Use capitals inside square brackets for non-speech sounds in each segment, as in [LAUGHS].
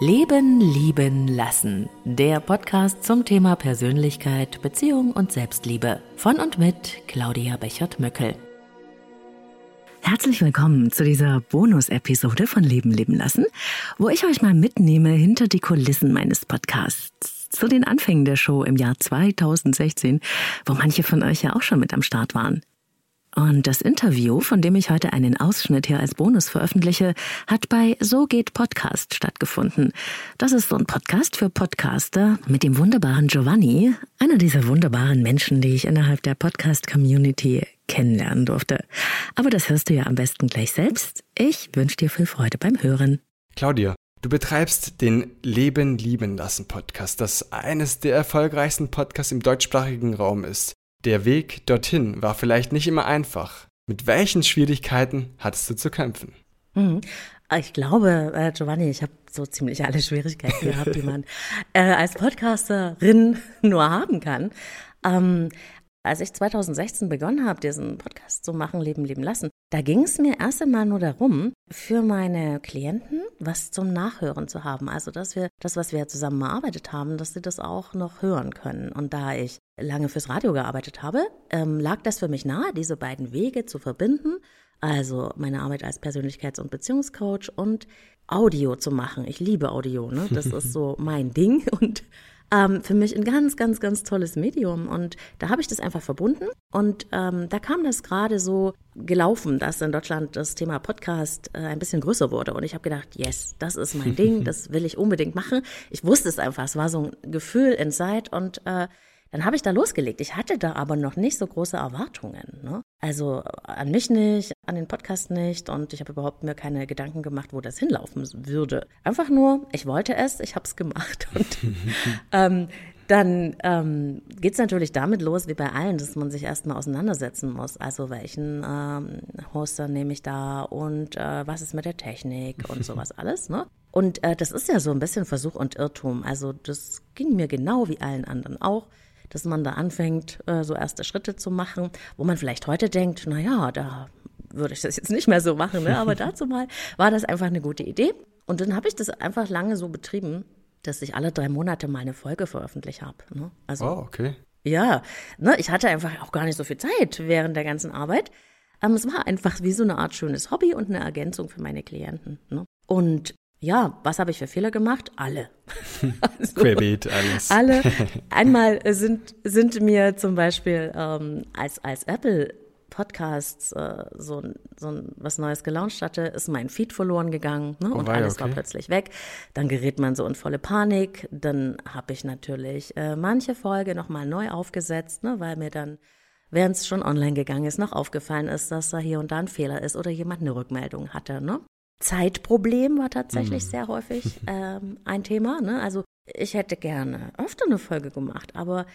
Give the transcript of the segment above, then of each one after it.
Leben, Lieben, Lassen. Der Podcast zum Thema Persönlichkeit, Beziehung und Selbstliebe. Von und mit Claudia Bechert-Möckel. Herzlich willkommen zu dieser Bonus-Episode von Leben, Leben, Lassen, wo ich euch mal mitnehme hinter die Kulissen meines Podcasts. Zu den Anfängen der Show im Jahr 2016, wo manche von euch ja auch schon mit am Start waren. Und das Interview, von dem ich heute einen Ausschnitt hier als Bonus veröffentliche, hat bei So geht Podcast stattgefunden. Das ist so ein Podcast für Podcaster mit dem wunderbaren Giovanni, einer dieser wunderbaren Menschen, die ich innerhalb der Podcast-Community kennenlernen durfte. Aber das hörst du ja am besten gleich selbst. Ich wünsche dir viel Freude beim Hören. Claudia, du betreibst den Leben lieben lassen Podcast, das eines der erfolgreichsten Podcasts im deutschsprachigen Raum ist. Der Weg dorthin war vielleicht nicht immer einfach. Mit welchen Schwierigkeiten hattest du zu kämpfen? Mhm. Ich glaube, äh, Giovanni, ich habe so ziemlich alle Schwierigkeiten gehabt, die man [LAUGHS] äh, als Podcasterin [LAUGHS] nur haben kann. Ähm, als ich 2016 begonnen habe, diesen Podcast zu machen, Leben, Leben lassen, da ging es mir erst einmal nur darum, für meine Klienten was zum Nachhören zu haben. Also, dass wir das, was wir zusammen erarbeitet haben, dass sie das auch noch hören können. Und da ich lange fürs Radio gearbeitet habe, ähm, lag das für mich nahe, diese beiden Wege zu verbinden. Also meine Arbeit als Persönlichkeits- und Beziehungscoach und Audio zu machen. Ich liebe Audio, ne? Das ist [LAUGHS] so mein Ding und ähm, für mich ein ganz, ganz, ganz tolles Medium. Und da habe ich das einfach verbunden. Und ähm, da kam das gerade so gelaufen, dass in Deutschland das Thema Podcast äh, ein bisschen größer wurde. Und ich habe gedacht, yes, das ist mein Ding, [LAUGHS] das will ich unbedingt machen. Ich wusste es einfach, es war so ein Gefühl inside und äh, dann habe ich da losgelegt. Ich hatte da aber noch nicht so große Erwartungen. Ne? Also an mich nicht, an den Podcast nicht und ich habe überhaupt mir keine Gedanken gemacht, wo das hinlaufen würde. Einfach nur, ich wollte es, ich habe es gemacht. [LAUGHS] Und ähm, dann ähm, geht es natürlich damit los, wie bei allen, dass man sich erstmal auseinandersetzen muss. Also welchen ähm, Hoster nehme ich da und äh, was ist mit der Technik und [LAUGHS] sowas alles. Ne? Und äh, das ist ja so ein bisschen Versuch und Irrtum. Also das ging mir genau wie allen anderen auch dass man da anfängt, äh, so erste Schritte zu machen, wo man vielleicht heute denkt, na ja, da würde ich das jetzt nicht mehr so machen, ne? aber [LAUGHS] dazu mal war das einfach eine gute Idee. Und dann habe ich das einfach lange so betrieben, dass ich alle drei Monate mal eine Folge veröffentlicht habe. Ne? Also, oh, okay. Ja, ne, ich hatte einfach auch gar nicht so viel Zeit während der ganzen Arbeit. Ähm, es war einfach wie so eine Art schönes Hobby und eine Ergänzung für meine Klienten. Ne? Und ja, was habe ich für Fehler gemacht? Alle. [LAUGHS] also, Querbeet, alles. Alle. [LAUGHS] Einmal sind, sind mir zum Beispiel ähm, als, als Apple Podcasts äh, so, so was Neues gelauncht hatte, ist mein Feed verloren gegangen ne? oh, und alles okay. war plötzlich weg. Dann gerät man so in volle Panik. Dann habe ich natürlich äh, manche Folge nochmal neu aufgesetzt, ne? weil mir dann, während es schon online gegangen ist, noch aufgefallen ist, dass da hier und da ein Fehler ist oder jemand eine Rückmeldung hatte. Ne? Zeitproblem war tatsächlich mhm. sehr häufig [LAUGHS] ähm, ein Thema. Ne? Also ich hätte gerne öfter eine Folge gemacht, aber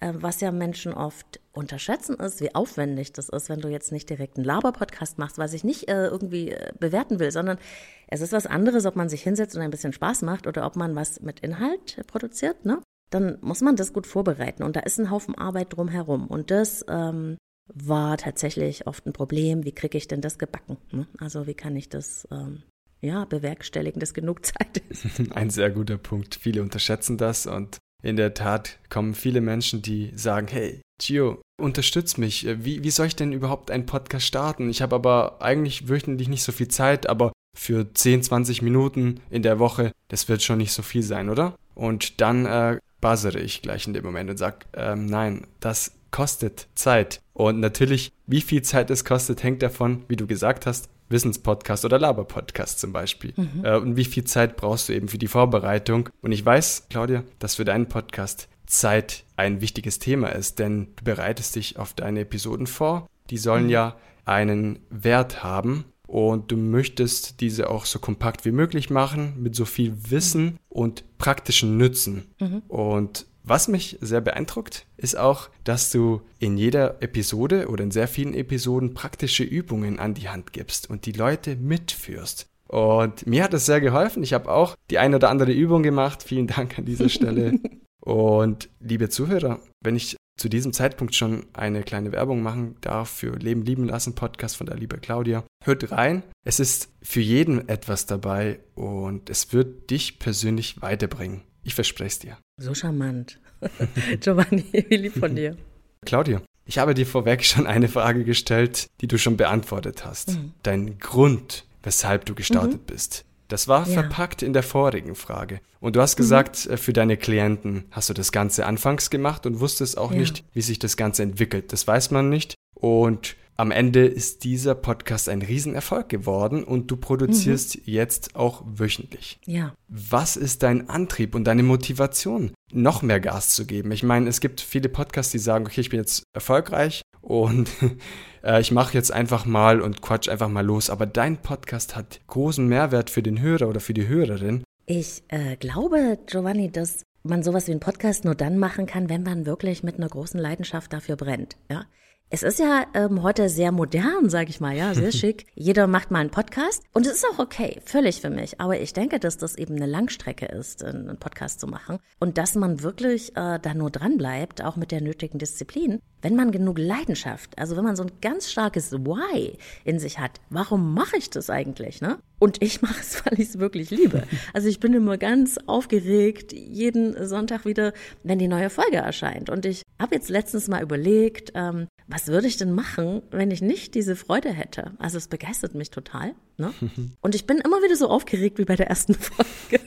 äh, was ja Menschen oft unterschätzen ist, wie aufwendig das ist, wenn du jetzt nicht direkt einen Laber-Podcast machst, was ich nicht äh, irgendwie äh, bewerten will, sondern es ist was anderes, ob man sich hinsetzt und ein bisschen Spaß macht oder ob man was mit Inhalt produziert. Ne? Dann muss man das gut vorbereiten und da ist ein Haufen Arbeit drumherum und das ähm, war tatsächlich oft ein Problem. Wie kriege ich denn das gebacken? Ne? Also wie kann ich das ähm, ja bewerkstelligen, dass genug Zeit ist? [LAUGHS] Ein sehr guter Punkt. Viele unterschätzen das und in der Tat kommen viele Menschen, die sagen, hey, Gio, unterstütz mich. Wie, wie soll ich denn überhaupt einen Podcast starten? Ich habe aber eigentlich wöchentlich nicht so viel Zeit, aber für 10, 20 Minuten in der Woche, das wird schon nicht so viel sein, oder? Und dann äh, buzzere ich gleich in dem Moment und sage, ähm, nein, das kostet Zeit. Und natürlich, wie viel Zeit es kostet, hängt davon, wie du gesagt hast, Wissenspodcast oder Laberpodcast zum Beispiel. Mhm. Äh, und wie viel Zeit brauchst du eben für die Vorbereitung? Und ich weiß, Claudia, dass für deinen Podcast Zeit ein wichtiges Thema ist, denn du bereitest dich auf deine Episoden vor. Die sollen mhm. ja einen Wert haben und du möchtest diese auch so kompakt wie möglich machen, mit so viel Wissen mhm. und praktischen Nützen. Mhm. Und was mich sehr beeindruckt, ist auch, dass du in jeder Episode oder in sehr vielen Episoden praktische Übungen an die Hand gibst und die Leute mitführst. Und mir hat das sehr geholfen. Ich habe auch die eine oder andere Übung gemacht. Vielen Dank an dieser Stelle. [LAUGHS] und liebe Zuhörer, wenn ich zu diesem Zeitpunkt schon eine kleine Werbung machen darf für Leben lieben lassen, Podcast von der liebe Claudia. Hört rein. Es ist für jeden etwas dabei und es wird dich persönlich weiterbringen. Ich verspreche es dir. So charmant. [LAUGHS] Giovanni, wie lieb von dir. [LAUGHS] Claudia, ich habe dir vorweg schon eine Frage gestellt, die du schon beantwortet hast. Mhm. Dein Grund, weshalb du gestartet mhm. bist. Das war ja. verpackt in der vorigen Frage. Und du hast gesagt, mhm. Für deine Klienten hast du das Ganze anfangs gemacht und wusstest auch ja. nicht, wie sich das Ganze entwickelt. Das weiß man nicht. Und am Ende ist dieser Podcast ein Riesenerfolg geworden und du produzierst mhm. jetzt auch wöchentlich. Ja. Was ist dein Antrieb und deine Motivation, noch mehr Gas zu geben? Ich meine, es gibt viele Podcasts, die sagen, okay, ich bin jetzt erfolgreich und [LAUGHS] äh, ich mache jetzt einfach mal und quatsch einfach mal los. Aber dein Podcast hat großen Mehrwert für den Hörer oder für die Hörerin. Ich äh, glaube, Giovanni, dass man sowas wie einen Podcast nur dann machen kann, wenn man wirklich mit einer großen Leidenschaft dafür brennt. Ja? Es ist ja ähm, heute sehr modern, sag ich mal, ja, sehr [LAUGHS] schick. Jeder macht mal einen Podcast und es ist auch okay, völlig für mich. Aber ich denke, dass das eben eine Langstrecke ist, einen Podcast zu machen und dass man wirklich äh, da nur dran bleibt, auch mit der nötigen Disziplin, wenn man genug Leidenschaft, also wenn man so ein ganz starkes Why in sich hat. Warum mache ich das eigentlich, ne? Und ich mache es, [LAUGHS] weil ich es wirklich liebe. Also ich bin immer ganz aufgeregt jeden Sonntag wieder, wenn die neue Folge erscheint. Und ich habe jetzt letztens mal überlegt, ähm, was würde ich denn machen, wenn ich nicht diese Freude hätte? Also es begeistert mich total. Ne? [LAUGHS] Und ich bin immer wieder so aufgeregt wie bei der ersten [LAUGHS] Folge.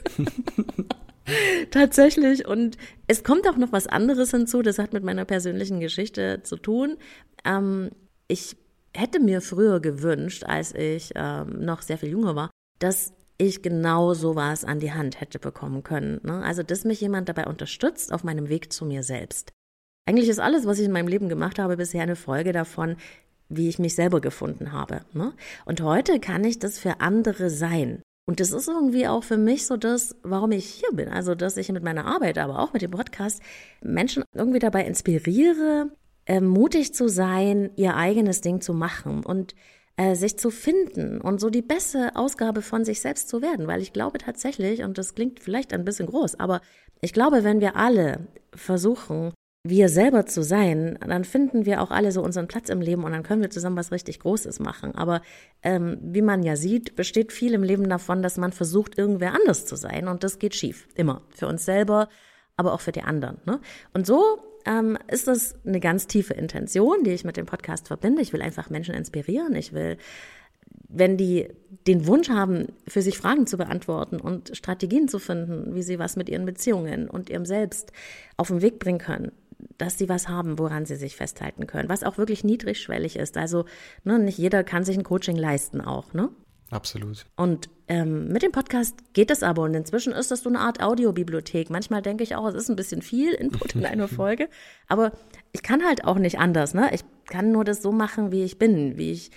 Tatsächlich. Und es kommt auch noch was anderes hinzu, das hat mit meiner persönlichen Geschichte zu tun. Ähm, ich hätte mir früher gewünscht, als ich ähm, noch sehr viel jünger war, dass ich genau sowas an die Hand hätte bekommen können. Ne? Also, dass mich jemand dabei unterstützt auf meinem Weg zu mir selbst. Eigentlich ist alles, was ich in meinem Leben gemacht habe, bisher eine Folge davon, wie ich mich selber gefunden habe. Ne? Und heute kann ich das für andere sein. Und das ist irgendwie auch für mich so das, warum ich hier bin. Also, dass ich mit meiner Arbeit, aber auch mit dem Podcast Menschen irgendwie dabei inspiriere, äh, mutig zu sein, ihr eigenes Ding zu machen und äh, sich zu finden und so die beste Ausgabe von sich selbst zu werden. Weil ich glaube tatsächlich, und das klingt vielleicht ein bisschen groß, aber ich glaube, wenn wir alle versuchen, wir selber zu sein, dann finden wir auch alle so unseren Platz im Leben und dann können wir zusammen was richtig Großes machen. Aber ähm, wie man ja sieht, besteht viel im Leben davon, dass man versucht, irgendwer anders zu sein und das geht schief. Immer. Für uns selber, aber auch für die anderen. Ne? Und so ähm, ist das eine ganz tiefe Intention, die ich mit dem Podcast verbinde. Ich will einfach Menschen inspirieren. Ich will wenn die den Wunsch haben, für sich Fragen zu beantworten und Strategien zu finden, wie sie was mit ihren Beziehungen und ihrem Selbst auf den Weg bringen können, dass sie was haben, woran sie sich festhalten können, was auch wirklich niedrigschwellig ist. Also ne, nicht jeder kann sich ein Coaching leisten auch, ne? Absolut. Und ähm, mit dem Podcast geht es aber und inzwischen ist das so eine Art Audiobibliothek. Manchmal denke ich auch, es ist ein bisschen viel Input in einer [LAUGHS] Folge, aber ich kann halt auch nicht anders. Ne? Ich kann nur das so machen, wie ich bin, wie ich.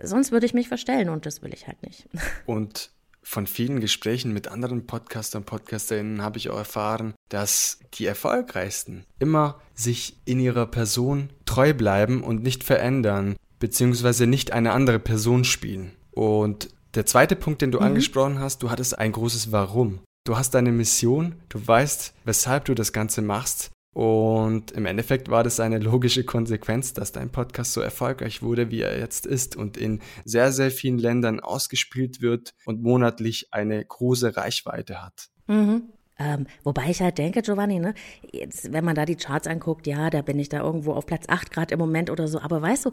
Sonst würde ich mich verstellen und das will ich halt nicht. [LAUGHS] Und von vielen Gesprächen mit anderen Podcastern und Podcasterinnen habe ich auch erfahren, dass die Erfolgreichsten immer sich in ihrer Person treu bleiben und nicht verändern, beziehungsweise nicht eine andere Person spielen. Und der zweite Punkt, den du mhm. angesprochen hast, du hattest ein großes Warum. Du hast deine Mission, du weißt, weshalb du das Ganze machst und im Endeffekt war das eine logische Konsequenz, dass dein Podcast so erfolgreich wurde, wie er jetzt ist und in sehr, sehr vielen Ländern ausgespielt wird und monatlich eine große Reichweite hat. Mhm. Ähm, wobei ich halt denke, Giovanni, ne, jetzt, wenn man da die Charts anguckt, ja, da bin ich da irgendwo auf Platz 8 Grad im Moment oder so. Aber weißt du,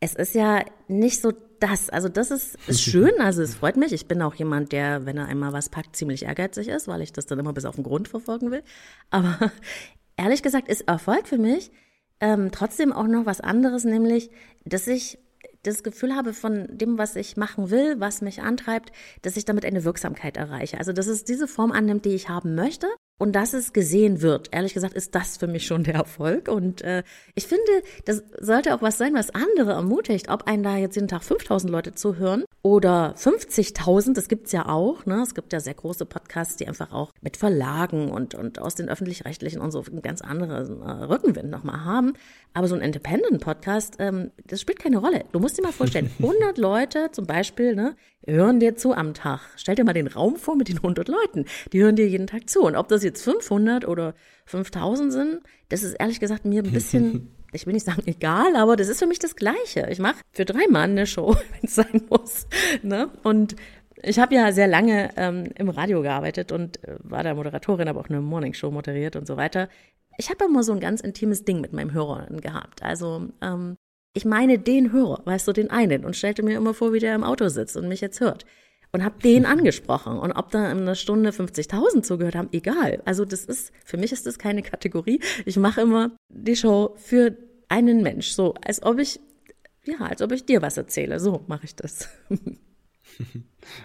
es ist ja nicht so das. Also das ist, ist [LAUGHS] schön, also es freut mich. Ich bin auch jemand, der, wenn er einmal was packt, ziemlich ehrgeizig ist, weil ich das dann immer bis auf den Grund verfolgen will. Aber ehrlich gesagt ist Erfolg für mich ähm, trotzdem auch noch was anderes, nämlich, dass ich das Gefühl habe von dem, was ich machen will, was mich antreibt, dass ich damit eine Wirksamkeit erreiche. Also, dass es diese Form annimmt, die ich haben möchte und dass es gesehen wird. Ehrlich gesagt ist das für mich schon der Erfolg. Und äh, ich finde, das sollte auch was sein, was andere ermutigt. Ob einen da jetzt jeden Tag 5000 Leute zuhören oder 50.000, das gibt's ja auch. Ne? Es gibt ja sehr große Podcasts, die einfach auch mit Verlagen und, und aus den Öffentlich-Rechtlichen und so einen ganz anderen äh, Rückenwind nochmal haben. Aber so ein Independent-Podcast, ähm, das spielt keine Rolle. Du musst dir mal vorstellen, [LAUGHS] 100 Leute zum Beispiel, ne, hören dir zu am Tag. Stell dir mal den Raum vor mit den 100 Leuten. Die hören dir jeden Tag zu. Und ob das jetzt 500 oder 5000 sind, das ist ehrlich gesagt mir ein bisschen, [LAUGHS] ich will nicht sagen egal, aber das ist für mich das Gleiche. Ich mache für drei Mann eine Show, [LAUGHS] wenn es sein muss. Ne? Und ich habe ja sehr lange ähm, im Radio gearbeitet und äh, war da Moderatorin, aber auch eine Morningshow moderiert und so weiter. Ich habe immer so ein ganz intimes Ding mit meinem Hörer gehabt. Also ähm, ich meine den Hörer, weißt du, den einen und stellte mir immer vor, wie der im Auto sitzt und mich jetzt hört. Und habe den [LAUGHS] angesprochen. Und ob da in einer Stunde 50.000 zugehört haben, egal. Also das ist, für mich ist das keine Kategorie. Ich mache immer die Show für einen Mensch, so als ob ich, ja, als ob ich dir was erzähle. So mache ich das. [LAUGHS]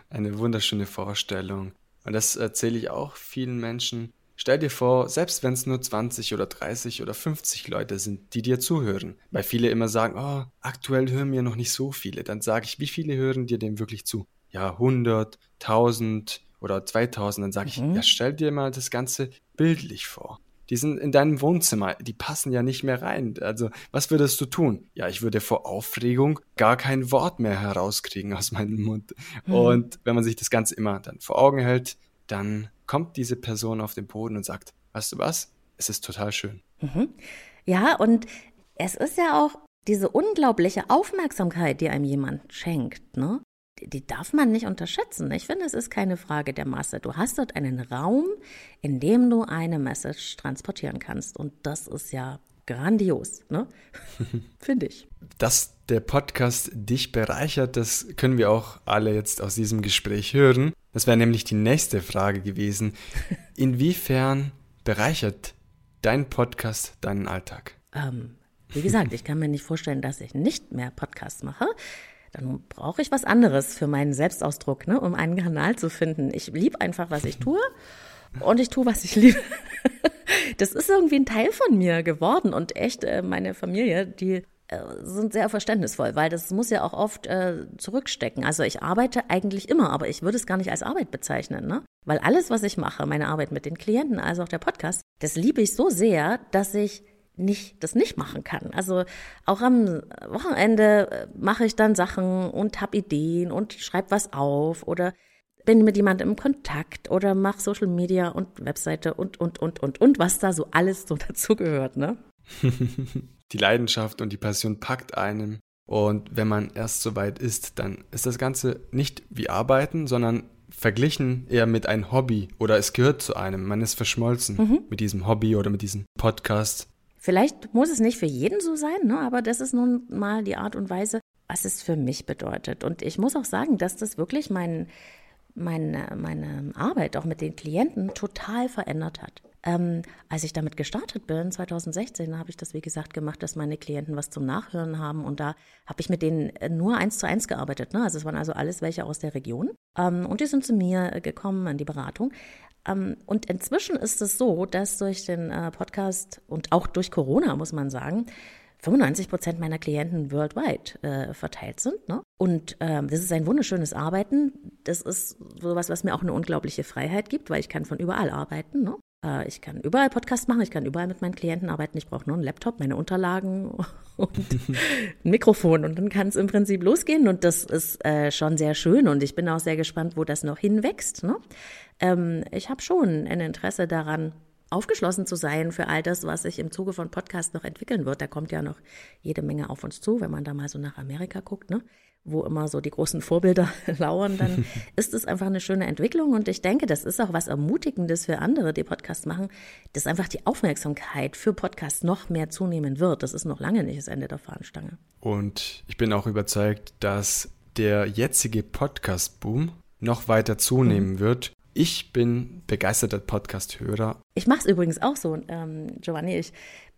Eine wunderschöne Vorstellung. Und das erzähle ich auch vielen Menschen. Stell dir vor, selbst wenn es nur 20 oder 30 oder 50 Leute sind, die dir zuhören, weil viele immer sagen, oh, aktuell hören mir noch nicht so viele, dann sage ich, wie viele hören dir dem wirklich zu? Ja, 100, 1000 oder 2000, dann sage ich, mhm. ja, stell dir mal das Ganze bildlich vor. Die sind in deinem Wohnzimmer, die passen ja nicht mehr rein. Also, was würdest du tun? Ja, ich würde vor Aufregung gar kein Wort mehr herauskriegen aus meinem Mund. Mhm. Und wenn man sich das Ganze immer dann vor Augen hält, dann kommt diese Person auf den Boden und sagt, weißt du was? Es ist total schön. Mhm. Ja, und es ist ja auch diese unglaubliche Aufmerksamkeit, die einem jemand schenkt, ne? Die darf man nicht unterschätzen. Ich finde, es ist keine Frage der Masse. Du hast dort einen Raum, in dem du eine Message transportieren kannst. Und das ist ja grandios, ne? [LAUGHS] finde ich. Dass der Podcast dich bereichert, das können wir auch alle jetzt aus diesem Gespräch hören. Das wäre nämlich die nächste Frage gewesen. [LAUGHS] Inwiefern bereichert dein Podcast deinen Alltag? Ähm, wie gesagt, ich kann mir nicht vorstellen, dass ich nicht mehr Podcasts mache. Dann brauche ich was anderes für meinen Selbstausdruck, ne, um einen Kanal zu finden. Ich liebe einfach, was ich tue und ich tue, was ich liebe. [LAUGHS] Das ist irgendwie ein Teil von mir geworden und echt äh, meine Familie, die sind sehr verständnisvoll, weil das muss ja auch oft äh, zurückstecken. Also ich arbeite eigentlich immer, aber ich würde es gar nicht als Arbeit bezeichnen, ne? Weil alles, was ich mache, meine Arbeit mit den Klienten, also auch der Podcast, das liebe ich so sehr, dass ich nicht, das nicht machen kann. Also auch am Wochenende äh, mache ich dann Sachen und habe Ideen und schreibe was auf oder bin mit jemandem im Kontakt oder mache Social Media und Webseite und, und, und, und, und, was da so alles so [LAUGHS] dazugehört, ne? [LAUGHS] die Leidenschaft und die Passion packt einem. Und wenn man erst so weit ist, dann ist das Ganze nicht wie Arbeiten, sondern verglichen eher mit einem Hobby oder es gehört zu einem. Man ist verschmolzen mhm. mit diesem Hobby oder mit diesem Podcast. Vielleicht muss es nicht für jeden so sein, ne? aber das ist nun mal die Art und Weise, was es für mich bedeutet. Und ich muss auch sagen, dass das wirklich mein, meine, meine Arbeit auch mit den Klienten total verändert hat. Ähm, als ich damit gestartet bin, 2016, habe ich das, wie gesagt, gemacht, dass meine Klienten was zum Nachhören haben. Und da habe ich mit denen nur eins zu eins gearbeitet. Ne? Also es waren also alles welche aus der Region. Ähm, und die sind zu mir gekommen an die Beratung. Ähm, und inzwischen ist es so, dass durch den äh, Podcast und auch durch Corona, muss man sagen, 95 Prozent meiner Klienten worldwide äh, verteilt sind. Ne? Und ähm, das ist ein wunderschönes Arbeiten. Das ist sowas, was mir auch eine unglaubliche Freiheit gibt, weil ich kann von überall arbeiten. Ne? Äh, ich kann überall Podcast machen, ich kann überall mit meinen Klienten arbeiten. Ich brauche nur einen Laptop, meine Unterlagen [LAUGHS] und ein Mikrofon und dann kann es im Prinzip losgehen. Und das ist äh, schon sehr schön und ich bin auch sehr gespannt, wo das noch hinwächst. Ne? Ähm, ich habe schon ein Interesse daran, aufgeschlossen zu sein für all das, was sich im Zuge von Podcast noch entwickeln wird. Da kommt ja noch jede Menge auf uns zu, wenn man da mal so nach Amerika guckt. Ne? Wo immer so die großen Vorbilder [LAUGHS] lauern, dann [LAUGHS] ist es einfach eine schöne Entwicklung. Und ich denke, das ist auch was Ermutigendes für andere, die Podcasts machen, dass einfach die Aufmerksamkeit für Podcasts noch mehr zunehmen wird. Das ist noch lange nicht das Ende der Fahnenstange. Und ich bin auch überzeugt, dass der jetzige Podcast-Boom noch weiter zunehmen mhm. wird. Ich bin begeisterter Podcast-Hörer. Ich mache es übrigens auch so, ähm, Giovanni. Ich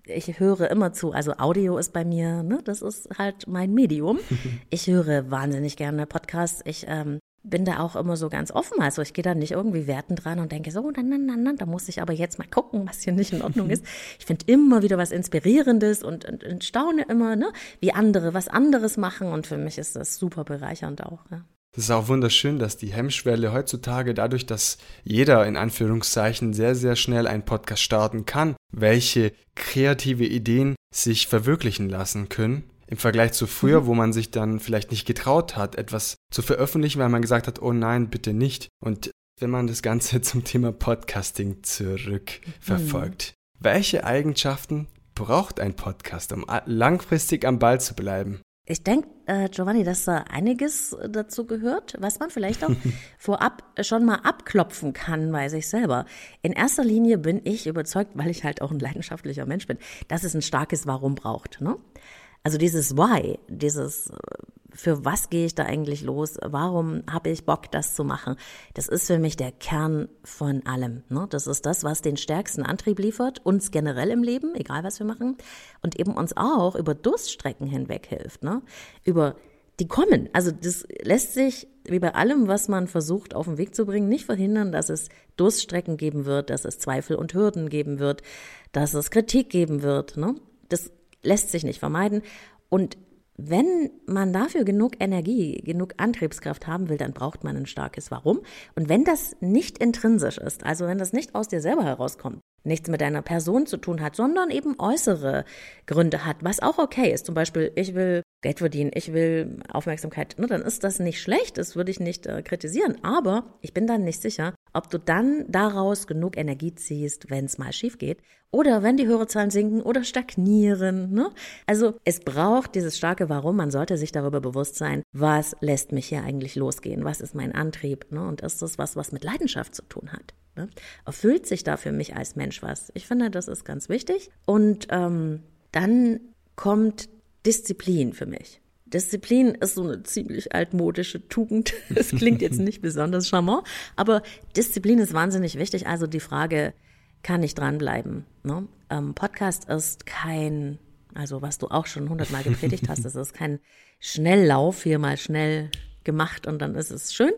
ich höre immer zu. Also Audio ist bei mir, ne, das ist halt mein Medium. [LAUGHS] Ich höre wahnsinnig gerne Podcasts. Ich ähm, bin da auch immer so ganz offen. Also ich gehe da nicht irgendwie wertend dran und denke so, dann, dann, dann, da muss ich aber jetzt mal gucken, was hier nicht in Ordnung ist. [LAUGHS] Ich finde immer wieder was Inspirierendes und, und, und staune immer, ne, wie andere was anderes machen. Und für mich ist das super bereichernd auch. Ja. Das ist auch wunderschön, dass die Hemmschwelle heutzutage dadurch, dass jeder in Anführungszeichen sehr, sehr schnell einen Podcast starten kann, welche kreative Ideen sich verwirklichen lassen können, Im Vergleich zu früher, mhm. wo man sich dann vielleicht nicht getraut hat, etwas zu veröffentlichen, weil man gesagt hat, oh nein, bitte nicht. Und wenn man das Ganze [LAUGHS] zum Thema Podcasting zurückverfolgt, mhm. welche Eigenschaften braucht ein Podcast, um langfristig am Ball zu bleiben? Ich denke, äh, Giovanni, dass da einiges dazu gehört, was man vielleicht auch [LAUGHS] vorab schon mal abklopfen kann bei sich selber. In erster Linie bin ich überzeugt, weil ich halt auch ein leidenschaftlicher Mensch bin, dass es ein starkes Warum braucht. Ne? Also dieses Why, dieses für was gehe ich da eigentlich los? Warum habe ich Bock, das zu machen? Das ist für mich der Kern von allem. Ne? Das ist das, was den stärksten Antrieb liefert, uns generell im Leben, egal was wir machen, und eben uns auch über Durststrecken hinweg hilft. Ne? Über die kommen. Also das lässt sich, wie bei allem, was man versucht auf den Weg zu bringen, nicht verhindern, dass es Durststrecken geben wird, dass es Zweifel und Hürden geben wird, dass es Kritik geben wird. Ne? Das lässt sich nicht vermeiden. Und wenn man dafür genug Energie, genug Antriebskraft haben will, dann braucht man ein starkes Warum. Und wenn das nicht intrinsisch ist, also wenn das nicht aus dir selber herauskommt, nichts mit deiner Person zu tun hat, sondern eben äußere Gründe hat, was auch okay ist. Zum Beispiel, ich will Geld verdienen, ich will Aufmerksamkeit, ne, dann ist das nicht schlecht, das würde ich nicht äh, kritisieren. Aber ich bin dann nicht sicher, ob du dann daraus genug Energie ziehst, wenn es mal schief geht oder wenn die Hörerzahlen sinken oder stagnieren. Ne? Also es braucht dieses starke Warum. Man sollte sich darüber bewusst sein, was lässt mich hier eigentlich losgehen? Was ist mein Antrieb? Ne? Und ist das was, was mit Leidenschaft zu tun hat? Ne? Erfüllt sich da für mich als Mensch was? Ich finde, das ist ganz wichtig. Und ähm, dann kommt Disziplin für mich. Disziplin ist so eine ziemlich altmodische Tugend. [LAUGHS] Das klingt jetzt nicht besonders charmant, aber Disziplin ist wahnsinnig wichtig. Also die Frage, kann ich dranbleiben? Ne? Ähm, Podcast ist kein, also was du auch schon hundertmal gepredigt hast, das ist kein Schnelllauf, hier mal schnell gemacht und dann ist es schön.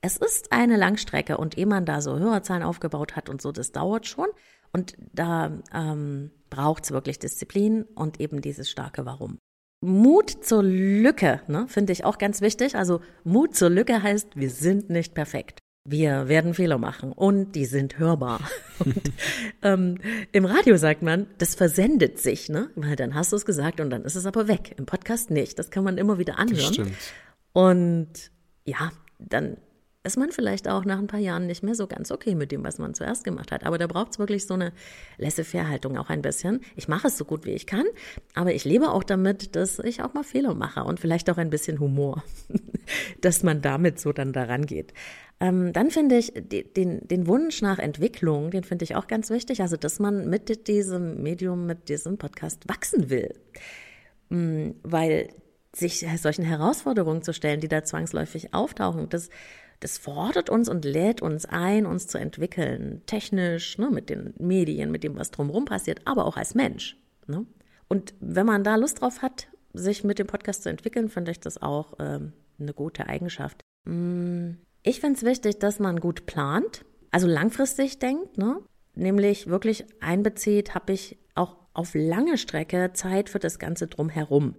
Es ist eine Langstrecke und ehe man da so Hörerzahlen aufgebaut hat und so, das dauert schon. Und da ähm, braucht es wirklich Disziplin und eben dieses starke Warum. Mut zur Lücke, ne, finde ich auch ganz wichtig. Also Mut zur Lücke heißt, wir sind nicht perfekt. Wir werden Fehler machen und die sind hörbar. [LAUGHS] Und, ähm, Im Radio sagt man, das versendet sich, ne? Weil dann hast du es gesagt und dann ist es aber weg. Im Podcast nicht. Das kann man immer wieder anhören. Und ja, dann ist man vielleicht auch nach ein paar Jahren nicht mehr so ganz okay mit dem, was man zuerst gemacht hat. Aber da braucht es wirklich so eine Laissez-faire-Haltung auch ein bisschen. Ich mache es so gut wie ich kann, aber ich lebe auch damit, dass ich auch mal Fehler mache und vielleicht auch ein bisschen Humor, [LAUGHS] dass man damit so dann daran geht. Ähm, dann finde ich den, den Wunsch nach Entwicklung, den finde ich auch ganz wichtig. Also, dass man mit diesem Medium, mit diesem Podcast wachsen will. Mm, weil sich solchen Herausforderungen zu stellen, die da zwangsläufig auftauchen, das das fordert uns und lädt uns ein, uns zu entwickeln, technisch, ne, mit den Medien, mit dem, was drumherum passiert, aber auch als Mensch. Ne? Und wenn man da Lust drauf hat, sich mit dem Podcast zu entwickeln, finde ich das auch ähm, eine gute Eigenschaft. Mm, ich finde es wichtig, dass man gut plant, also langfristig denkt, ne? nämlich wirklich einbezieht, habe ich auch auf lange Strecke Zeit für das Ganze drumherum.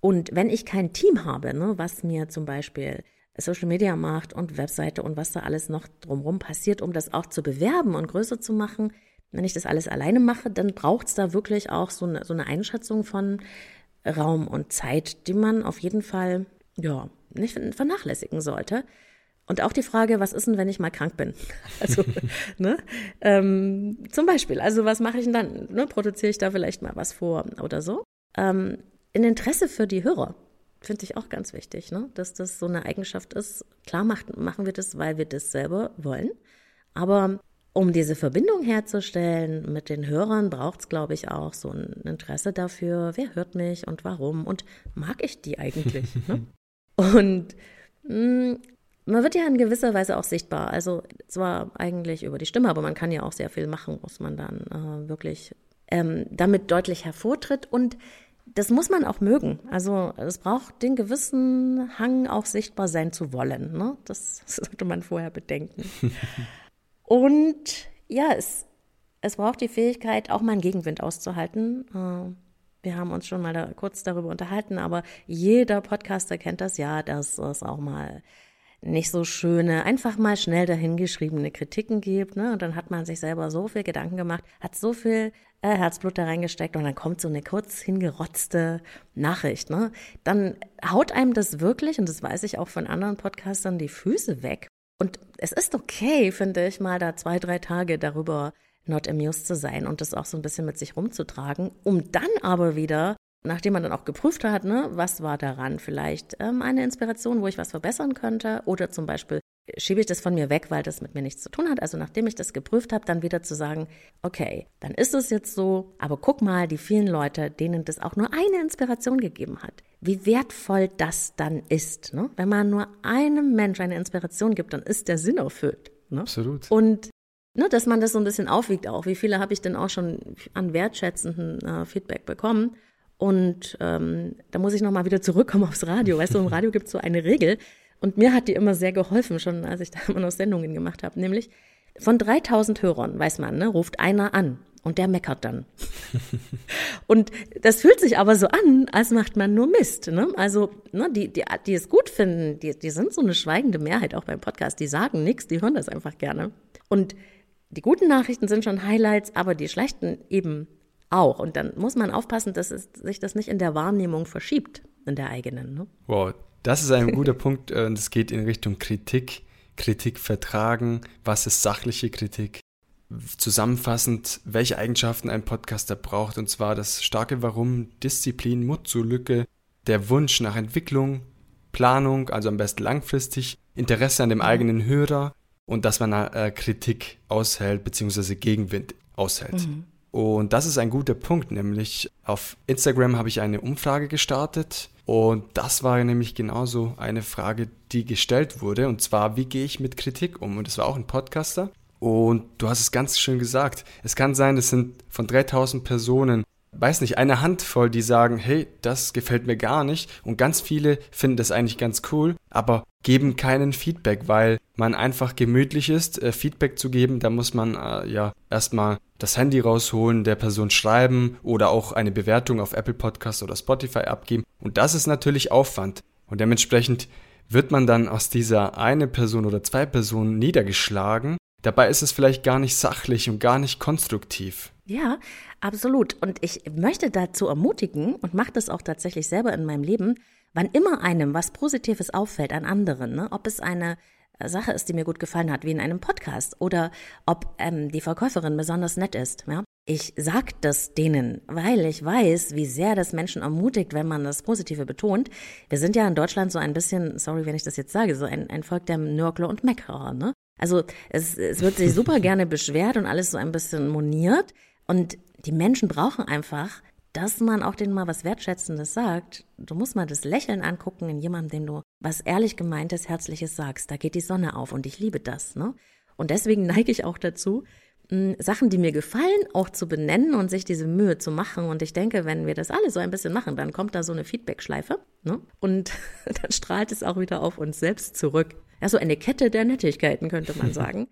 Und wenn ich kein Team habe, ne, was mir zum Beispiel Social Media macht und Webseite und was da alles noch drumherum passiert, um das auch zu bewerben und größer zu machen. Wenn ich das alles alleine mache, dann braucht es da wirklich auch so eine, so eine Einschätzung von Raum und Zeit, die man auf jeden Fall ja nicht vernachlässigen sollte. Und auch die Frage, was ist denn, wenn ich mal krank bin? [LAUGHS] Also, [LAUGHS] ne? Ähm, zum Beispiel, also was mache ich denn dann? Ne? Produziere ich da vielleicht mal was vor oder so? Ähm, in Interesse für die Hörer. Finde ich auch ganz wichtig, ne? dass das so eine Eigenschaft ist. Klar macht, machen wir das, weil wir das selber wollen. Aber um diese Verbindung herzustellen mit den Hörern, braucht es, glaube ich, auch so ein Interesse dafür, wer hört mich und warum und mag ich die eigentlich. [LAUGHS] ne? Und mh, mm, man wird ja in gewisser Weise auch sichtbar. Also zwar eigentlich über die Stimme, aber man kann ja auch sehr viel machen, muss man dann äh, wirklich ähm, damit deutlich hervortritt. Und das muss man auch mögen. Also es braucht den gewissen Hang, auch sichtbar sein zu wollen. Ne? Das [LAUGHS] sollte man vorher bedenken. [LAUGHS] Und ja, es, es braucht die Fähigkeit, auch mal einen Gegenwind auszuhalten. Äh, wir haben uns schon mal da kurz darüber unterhalten, aber jeder Podcaster kennt das ja, dass es auch mal nicht so schöne, einfach mal schnell dahingeschriebene Kritiken gibt. Ne? Und dann hat man sich selber so viel Gedanken gemacht, hat so viel äh, Herzblut da reingesteckt und dann kommt so eine kurz hingerotzte Nachricht. Ne? Dann haut einem das wirklich, und das weiß ich auch von anderen Podcastern, die Füße weg. Und es ist okay, finde ich, mal da zwei, drei Tage darüber not amused zu sein und das auch so ein bisschen mit sich rumzutragen, um dann aber wieder nachdem man dann auch geprüft hat, ne, was war daran vielleicht ähm, eine Inspiration, wo ich was verbessern könnte oder zum Beispiel schiebe ich das von mir weg, weil das mit mir nichts zu tun hat. Also nachdem ich das geprüft habe, dann wieder zu sagen, okay, dann ist es jetzt so, aber guck mal, die vielen Leute, denen das auch nur eine Inspiration gegeben hat, wie wertvoll das dann ist. Ne? Wenn man nur einem Mensch eine Inspiration gibt, dann ist der Sinn erfüllt. Ne? Absolut. Und ne, dass man das so ein bisschen aufwiegt auch. Wie viele habe ich denn auch schon an wertschätzenden äh, Feedback bekommen? Und ähm, da muss ich nochmal wieder zurückkommen aufs Radio. Weißt du, im Radio gibt es so eine Regel. Und mir hat die immer sehr geholfen, schon als ich da immer noch Sendungen gemacht habe. Nämlich von 3000 Hörern, weiß man, ne, ruft einer an und der meckert dann. [LAUGHS] und das fühlt sich aber so an, als macht man nur Mist. Ne? Also ne, die, die, die es gut finden, die, die sind so eine schweigende Mehrheit auch beim Podcast. Die sagen nichts, die hören das einfach gerne. Und die guten Nachrichten sind schon Highlights, aber die schlechten eben auch. Und dann muss man aufpassen, dass es, sich das nicht in der Wahrnehmung verschiebt, in der eigenen. Ne? Wow, das ist ein guter [LAUGHS] Punkt äh, und es geht in Richtung Kritik. Kritik vertragen, was ist sachliche Kritik? Zusammenfassend, welche Eigenschaften ein Podcaster braucht, und zwar das starke Warum, Disziplin, Mut zur Lücke, der Wunsch nach Entwicklung, Planung, also am besten langfristig, Interesse an dem eigenen Hörer und dass man äh, Kritik aushält bzw. Gegenwind aushält. Mhm. Und das ist ein guter Punkt, nämlich auf Instagram habe ich eine Umfrage gestartet und das war nämlich genauso eine Frage, die gestellt wurde und zwar, wie gehe ich mit Kritik um? Und das war auch ein Podcaster und du hast es ganz schön gesagt. Es kann sein, es sind von 3000 Personen weiß nicht, eine Handvoll, die sagen, hey, das gefällt mir gar nicht. Und ganz viele finden das eigentlich ganz cool, aber geben keinen Feedback, weil man einfach gemütlich ist, äh, Feedback zu geben. Da muss man äh, ja erstmal das Handy rausholen, der Person schreiben oder auch eine Bewertung auf Apple Podcast oder Spotify abgeben. Und das ist natürlich Aufwand. Und dementsprechend wird man dann aus dieser eine Person oder zwei Personen niedergeschlagen. Dabei ist es vielleicht gar nicht sachlich und gar nicht konstruktiv. Ja, absolut. Und ich möchte dazu ermutigen und mache das auch tatsächlich selber in meinem Leben, wann immer einem was Positives auffällt an anderen, ne, ob es eine Sache ist, die mir gut gefallen hat, wie in einem Podcast, oder ob ähm, die Verkäuferin besonders nett ist. Ja? Ich sag das denen, weil ich weiß, wie sehr das Menschen ermutigt, wenn man das Positive betont. Wir sind ja in Deutschland so ein bisschen, sorry, wenn ich das jetzt sage, so ein, ein Volk der Nörgler und Meckerer. Ne? Also es, es wird sich super [LAUGHS] gerne beschwert und alles so ein bisschen moniert. Und die Menschen brauchen einfach, dass man auch denen mal was Wertschätzendes sagt. Du musst mal das Lächeln angucken in jemandem, dem du was ehrlich gemeintes, herzliches sagst. Da geht die Sonne auf und ich liebe das, ne? Und deswegen [LAUGHS] neige ich auch dazu, Sachen, die mir gefallen, auch zu benennen und sich diese Mühe zu machen. Und ich denke, wenn wir das alle so ein bisschen machen, dann kommt da so eine Feedback-Schleife ne? und [LAUGHS] dann strahlt es auch wieder auf uns selbst zurück. Ja, so eine Kette der Nettigkeiten, könnte man [LAUGHS] sagen.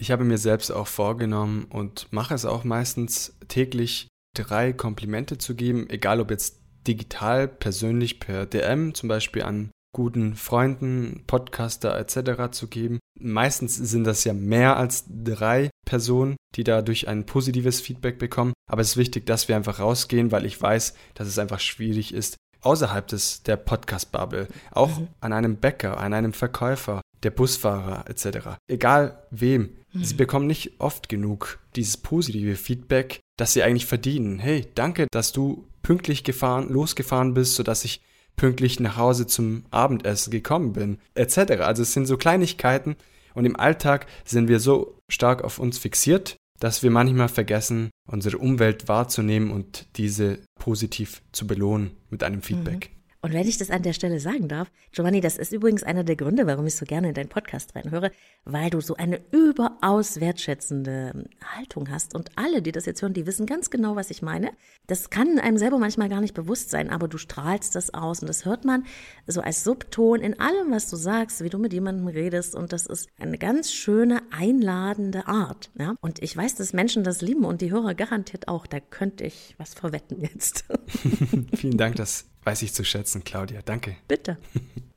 Ich habe mir selbst auch vorgenommen und mache es auch meistens täglich, drei Komplimente zu geben, egal ob jetzt digital, persönlich per DM, zum Beispiel an guten Freunden, Podcaster etc. zu geben. Meistens sind das ja mehr als drei Personen, die dadurch ein positives Feedback bekommen. Aber es ist wichtig, dass wir einfach rausgehen, weil ich weiß, dass es einfach schwierig ist, außerhalb des, der Podcast-Bubble, auch mhm. an einem Bäcker, an einem Verkäufer, der Busfahrer etc. Egal wem, mhm. sie bekommen nicht oft genug dieses positive Feedback, das sie eigentlich verdienen. Hey, danke, dass du pünktlich gefahren, losgefahren bist, sodass ich pünktlich nach Hause zum Abendessen gekommen bin, etc. Also es sind so Kleinigkeiten und im Alltag sind wir so stark auf uns fixiert, dass wir manchmal vergessen, unsere Umwelt wahrzunehmen und diese positiv zu belohnen mit einem Feedback. Und wenn ich das an der Stelle sagen darf, Giovanni, das ist übrigens einer der Gründe, warum ich so gerne in deinen Podcast reinhöre, weil du so eine überaus wertschätzende Haltung hast. Und alle, die das jetzt hören, die wissen ganz genau, was ich meine. Das kann einem selber manchmal gar nicht bewusst sein, aber du strahlst das aus und das hört man so als Subton in allem, was du sagst, wie du mit jemandem redest. Und das ist eine ganz schöne, einladende Art. Ja? Und ich weiß, dass Menschen das lieben und die Hörer garantiert auch. Da könnte ich was verwetten jetzt. [LAUGHS] Vielen Dank, das weiß ich zu schätzen, Claudia. Danke. Bitte. [LAUGHS]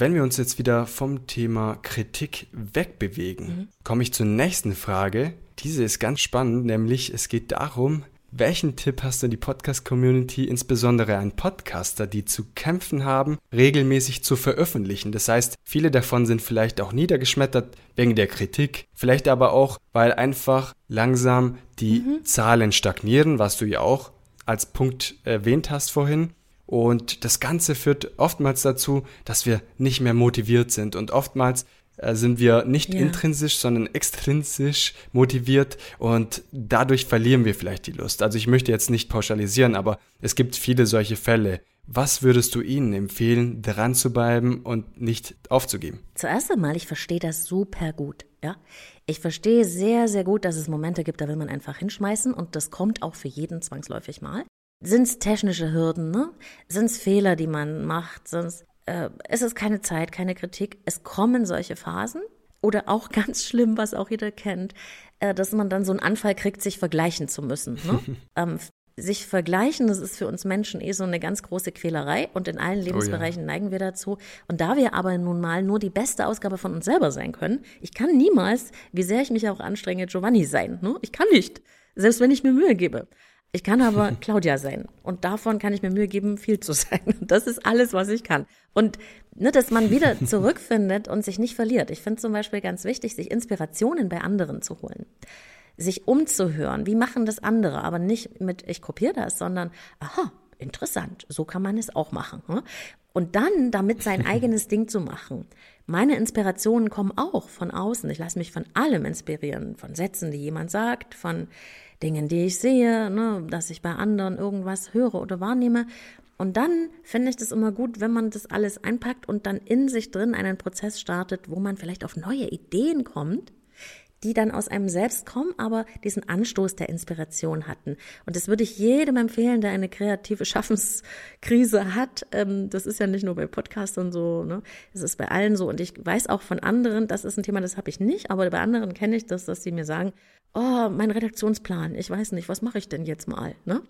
wenn wir uns jetzt wieder vom Thema Kritik wegbewegen, mhm. komme ich zur nächsten Frage. Diese ist ganz spannend, nämlich es geht darum, welchen Tipp hast du in die Podcast-Community, insbesondere an Podcaster, die zu kämpfen haben, regelmäßig zu veröffentlichen? Das heißt, viele davon sind vielleicht auch niedergeschmettert wegen der Kritik, vielleicht aber auch, weil einfach langsam die mhm. Zahlen stagnieren, was du ja auch als Punkt erwähnt hast vorhin. Und das Ganze führt oftmals dazu, dass wir nicht mehr motiviert sind und oftmals äh, sind wir nicht ja. intrinsisch, sondern extrinsisch motiviert und dadurch verlieren wir vielleicht die Lust. Also ich möchte jetzt nicht pauschalisieren, aber es gibt viele solche Fälle. Was würdest du ihnen empfehlen, dran zu bleiben und nicht aufzugeben? Zuerst einmal, ich verstehe das super gut. Ja, ich verstehe sehr, sehr gut, dass es Momente gibt, da will man einfach hinschmeißen und das kommt auch für jeden zwangsläufig mal. Sind es technische Hürden, ne? Sind es Fehler, die man macht? Sind's, äh, es ist keine Zeit, keine Kritik. Es kommen solche Phasen. Oder auch [LAUGHS] ganz schlimm, was auch jeder kennt, äh, dass man dann so einen Anfall kriegt, sich vergleichen zu müssen. Ne? [LAUGHS] ähm, sich vergleichen, das ist für uns Menschen eh so eine ganz große Quälerei und in allen Lebensbereichen oh ja. neigen wir dazu. Und da wir aber nun mal nur die beste Ausgabe von uns selber sein können, ich kann niemals, wie sehr ich mich auch anstrenge, Giovanni sein. Ne? Ich kann nicht, selbst wenn ich mir Mühe gebe. Ich kann aber [LAUGHS] Claudia sein. Und davon kann ich mir Mühe geben, viel zu sein. Und [LAUGHS] das ist alles, was ich kann. Und ne, dass man wieder [LAUGHS] zurückfindet und sich nicht verliert. Ich finde zum Beispiel ganz wichtig, sich Inspirationen bei anderen zu holen. Sich umzuhören. Wie machen das andere? Aber nicht mit, ich kopiere das, sondern, aha, interessant. So kann man es auch machen. Ne? Und dann damit sein eigenes Ding zu machen. Meine Inspirationen kommen auch von außen. Ich lasse mich von allem inspirieren. Von Sätzen, die jemand sagt, von Dingen, die ich sehe, ne, dass ich bei anderen irgendwas höre oder wahrnehme. Und dann finde ich das immer gut, wenn man das alles einpackt und dann in sich drin einen Prozess startet, wo man vielleicht auf neue Ideen kommt, die dann aus einem selbst kommen, aber diesen Anstoß der Inspiration hatten. Und das würde ich jedem empfehlen, der eine kreative [LAUGHS] Schaffenskrise hat. Ähm, das ist ja nicht nur bei Podcastern so, ne? Es ist bei allen so. Und ich weiß auch von anderen, das ist ein Thema, das habe ich nicht, aber bei anderen kenne ich das, dass sie mir sagen, oh, mein Redaktionsplan, ich weiß nicht, was mache ich denn jetzt mal? Ne?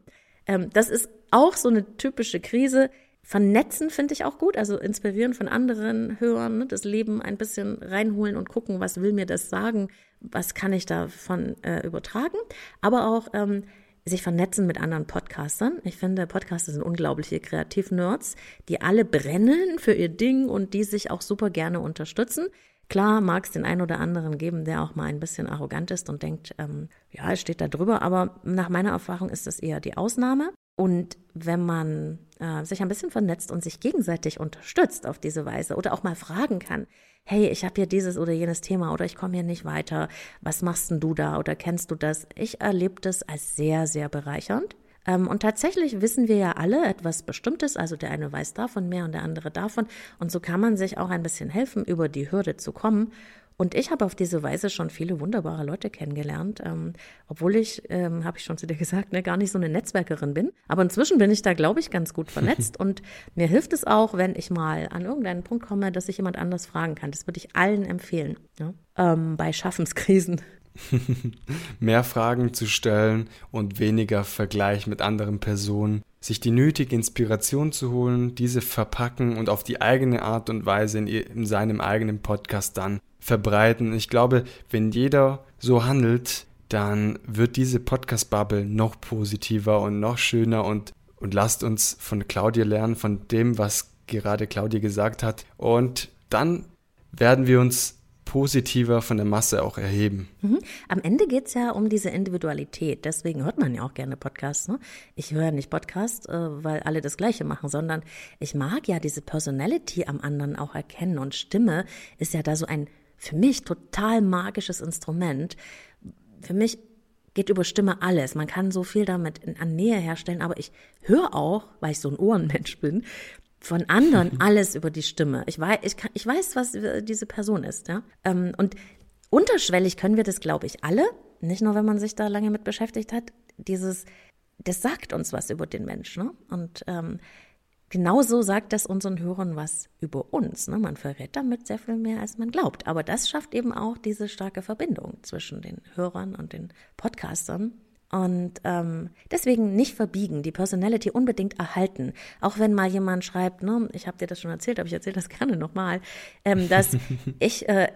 Ähm, das ist auch so eine typische Krise. Vernetzen finde ich auch gut, also inspirieren von anderen, hören, ne, das Leben ein bisschen reinholen und gucken, was will mir das sagen, was kann ich davon äh, übertragen, aber auch ähm, sich vernetzen mit anderen Podcastern. Ich finde, Podcaster sind unglaubliche Kreativ-Nerds, die alle brennen für ihr Ding und die sich auch super gerne unterstützen. Klar mag es den einen oder anderen geben, der auch mal ein bisschen arrogant ist und denkt, ähm, ja, es steht da drüber, aber nach meiner Erfahrung ist das eher die Ausnahme. Und wenn man äh, sich ein bisschen vernetzt und sich gegenseitig unterstützt auf diese Weise oder auch mal fragen kann, hey, ich habe hier dieses oder jenes Thema oder ich komme hier nicht weiter, was machst denn du da oder kennst du das? Ich erlebe das als sehr, sehr bereichernd. Ähm, und tatsächlich wissen wir ja alle etwas Bestimmtes, also der eine weiß davon mehr und der andere davon. Und so kann man sich auch ein bisschen helfen, über die Hürde zu kommen. Und ich habe auf diese Weise schon viele wunderbare Leute kennengelernt, ähm, obwohl ich, ähm, habe ich schon zu dir [LAUGHS] gesagt, ne, gar nicht so eine Netzwerkerin bin. Aber inzwischen bin ich da, glaube ich, ganz gut vernetzt. [LAUGHS] und mir hilft es auch, wenn ich mal an irgendeinen Punkt komme, dass ich jemand anders fragen kann. Das würde ich allen empfehlen. Ja? Ähm, bei Schaffenskrisen [LAUGHS] Mehr Fragen zu stellen und weniger Vergleich mit anderen Personen. Sich die nötige Inspiration zu holen, diese verpacken und auf die eigene Art und Weise in, in seinem eigenen Podcast dann verbreiten. Ich glaube, wenn jeder so handelt, dann wird diese Podcast-Bubble noch positiver und noch schöner und, und lasst uns von Claudia lernen, von dem, was gerade Claudia gesagt hat. Und dann werden wir uns positiver von der Masse auch erheben. Mhm. Am Ende geht es ja um diese Individualität. Deswegen hört man ja auch gerne Podcasts. Ne? Ich höre nicht Podcasts, äh, weil alle das Gleiche machen, sondern ich mag ja diese Personality am anderen auch erkennen. Und Stimme ist ja da so ein für mich total magisches Instrument. Für mich geht über Stimme alles. Man kann so viel damit an Nähe herstellen, aber ich höre auch, weil ich so ein Ohrenmensch bin, von anderen [LAUGHS] alles über die Stimme. Ich weiß, ich, kann, ich weiß, was diese Person ist, ja. Ähm, und unterschwellig können wir das, glaube ich, alle. Nicht nur, wenn man sich da lange mit beschäftigt hat. Dieses, das sagt uns was über den Menschen. Ne? Und ähm, genauso sagt das unseren Hörern was über uns. Ne? Man verrät damit sehr viel mehr, als man glaubt. Aber das schafft eben auch diese starke Verbindung zwischen den Hörern und den Podcastern. Und ähm, deswegen nicht verbiegen, die Personality unbedingt erhalten. Auch wenn mal jemand schreibt, ne, ich habe dir das schon erzählt, aber ich erzähle das [LAUGHS] gerne nochmal, ähm, dass [LAUGHS] ich äh,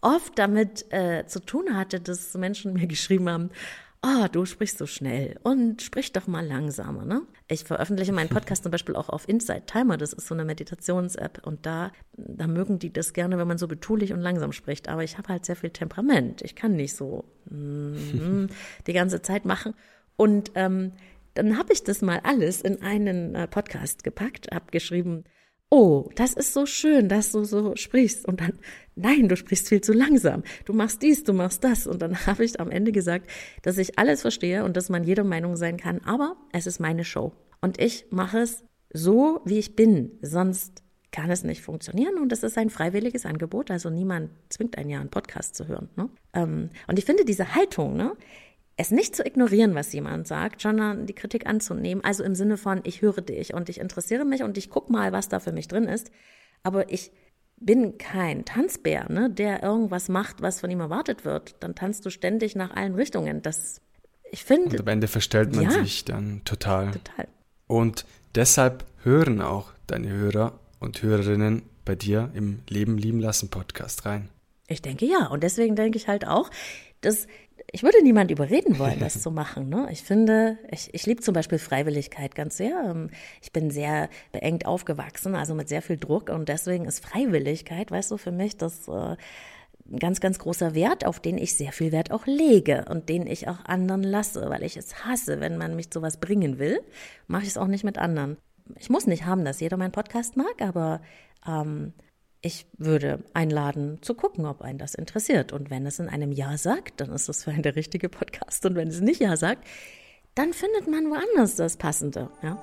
oft damit äh, zu tun hatte, dass Menschen mir geschrieben haben, oh, du sprichst so schnell und sprich doch mal langsamer. Ne? Ich veröffentliche meinen [LAUGHS] Podcast zum Beispiel auch auf Inside Timer, das ist so eine Meditations-App und da, da mögen die das gerne, wenn man so betulich und langsam spricht. Aber ich habe halt sehr viel Temperament. Ich kann nicht so mm, [LAUGHS] die ganze Zeit machen. Und ähm, dann habe ich das mal alles in einen äh, Podcast gepackt, abgeschrieben, oh, das ist so schön, dass du so sprichst. Und dann, nein, du sprichst viel zu langsam. Du machst dies, du machst das. Und dann [LAUGHS] habe ich am Ende gesagt, dass ich alles verstehe und dass man jeder Meinung sein kann. Aber es ist meine Show. Und ich mache es so, wie ich bin. Sonst kann es nicht funktionieren und es ist ein freiwilliges Angebot. Also niemand zwingt einen ja, einen Podcast zu hören. Ne? Ähm, und ich finde diese Haltung, ne, es nicht zu ignorieren, was jemand sagt, sondern die Kritik anzunehmen. Also im Sinne von, ich höre dich und ich interessiere mich und ich guck mal, was da für mich drin ist. Aber ich bin kein Tanzbär, ne, der irgendwas macht, was von ihm erwartet wird. Dann tanzt du ständig nach allen Richtungen. Das, ich finde. Und am Ende verstellt man ja, sich dann total. Total. Und deshalb hören auch deine Hörer und Hörerinnen bei dir im Leben lieben lassen Podcast rein. Ich denke ja. Und deswegen denke ich halt auch, dass ich würde niemand überreden wollen, das [LAUGHS] zu machen. Ne? Ich finde, ich, ich liebe zum Beispiel Freiwilligkeit ganz sehr. Ähm, ich bin sehr beengt aufgewachsen, also mit sehr viel Druck und deswegen ist Freiwilligkeit, weißt du, für mich das äh, ein ganz, ganz großer Wert, auf den ich sehr viel Wert auch lege und den ich auch anderen lasse, weil ich es hasse, wenn man mich zu was bringen will, mache ich es auch nicht mit anderen. Ich muss nicht haben, dass jeder meinen Podcast mag, aber ähm, ich würde einladen zu gucken, ob einen das interessiert. Und wenn es in einem Ja sagt, dann ist das für einen der richtige Podcast. Und wenn es nicht Ja sagt, dann findet man woanders das Passende. Ja?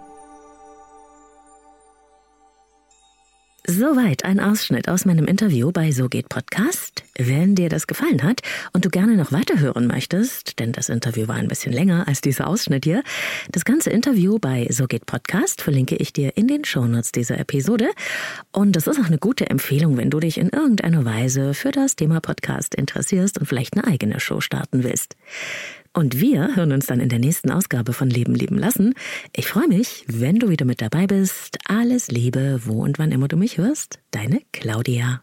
Soweit ein Ausschnitt aus meinem Interview bei So geht Podcast. Wenn dir das gefallen hat und du gerne noch weiterhören möchtest, denn das Interview war ein bisschen länger als dieser Ausschnitt hier, das ganze Interview bei So geht Podcast verlinke ich dir in den Shownotes dieser Episode. Und das ist auch eine gute Empfehlung, wenn du dich in irgendeiner Weise für das Thema Podcast interessierst und vielleicht eine eigene Show starten willst. Und wir hören uns dann in der nächsten Ausgabe von Leben leben lassen. Ich freue mich, wenn du wieder mit dabei bist. Alles Liebe, wo und wann immer du mich hörst. Deine Claudia.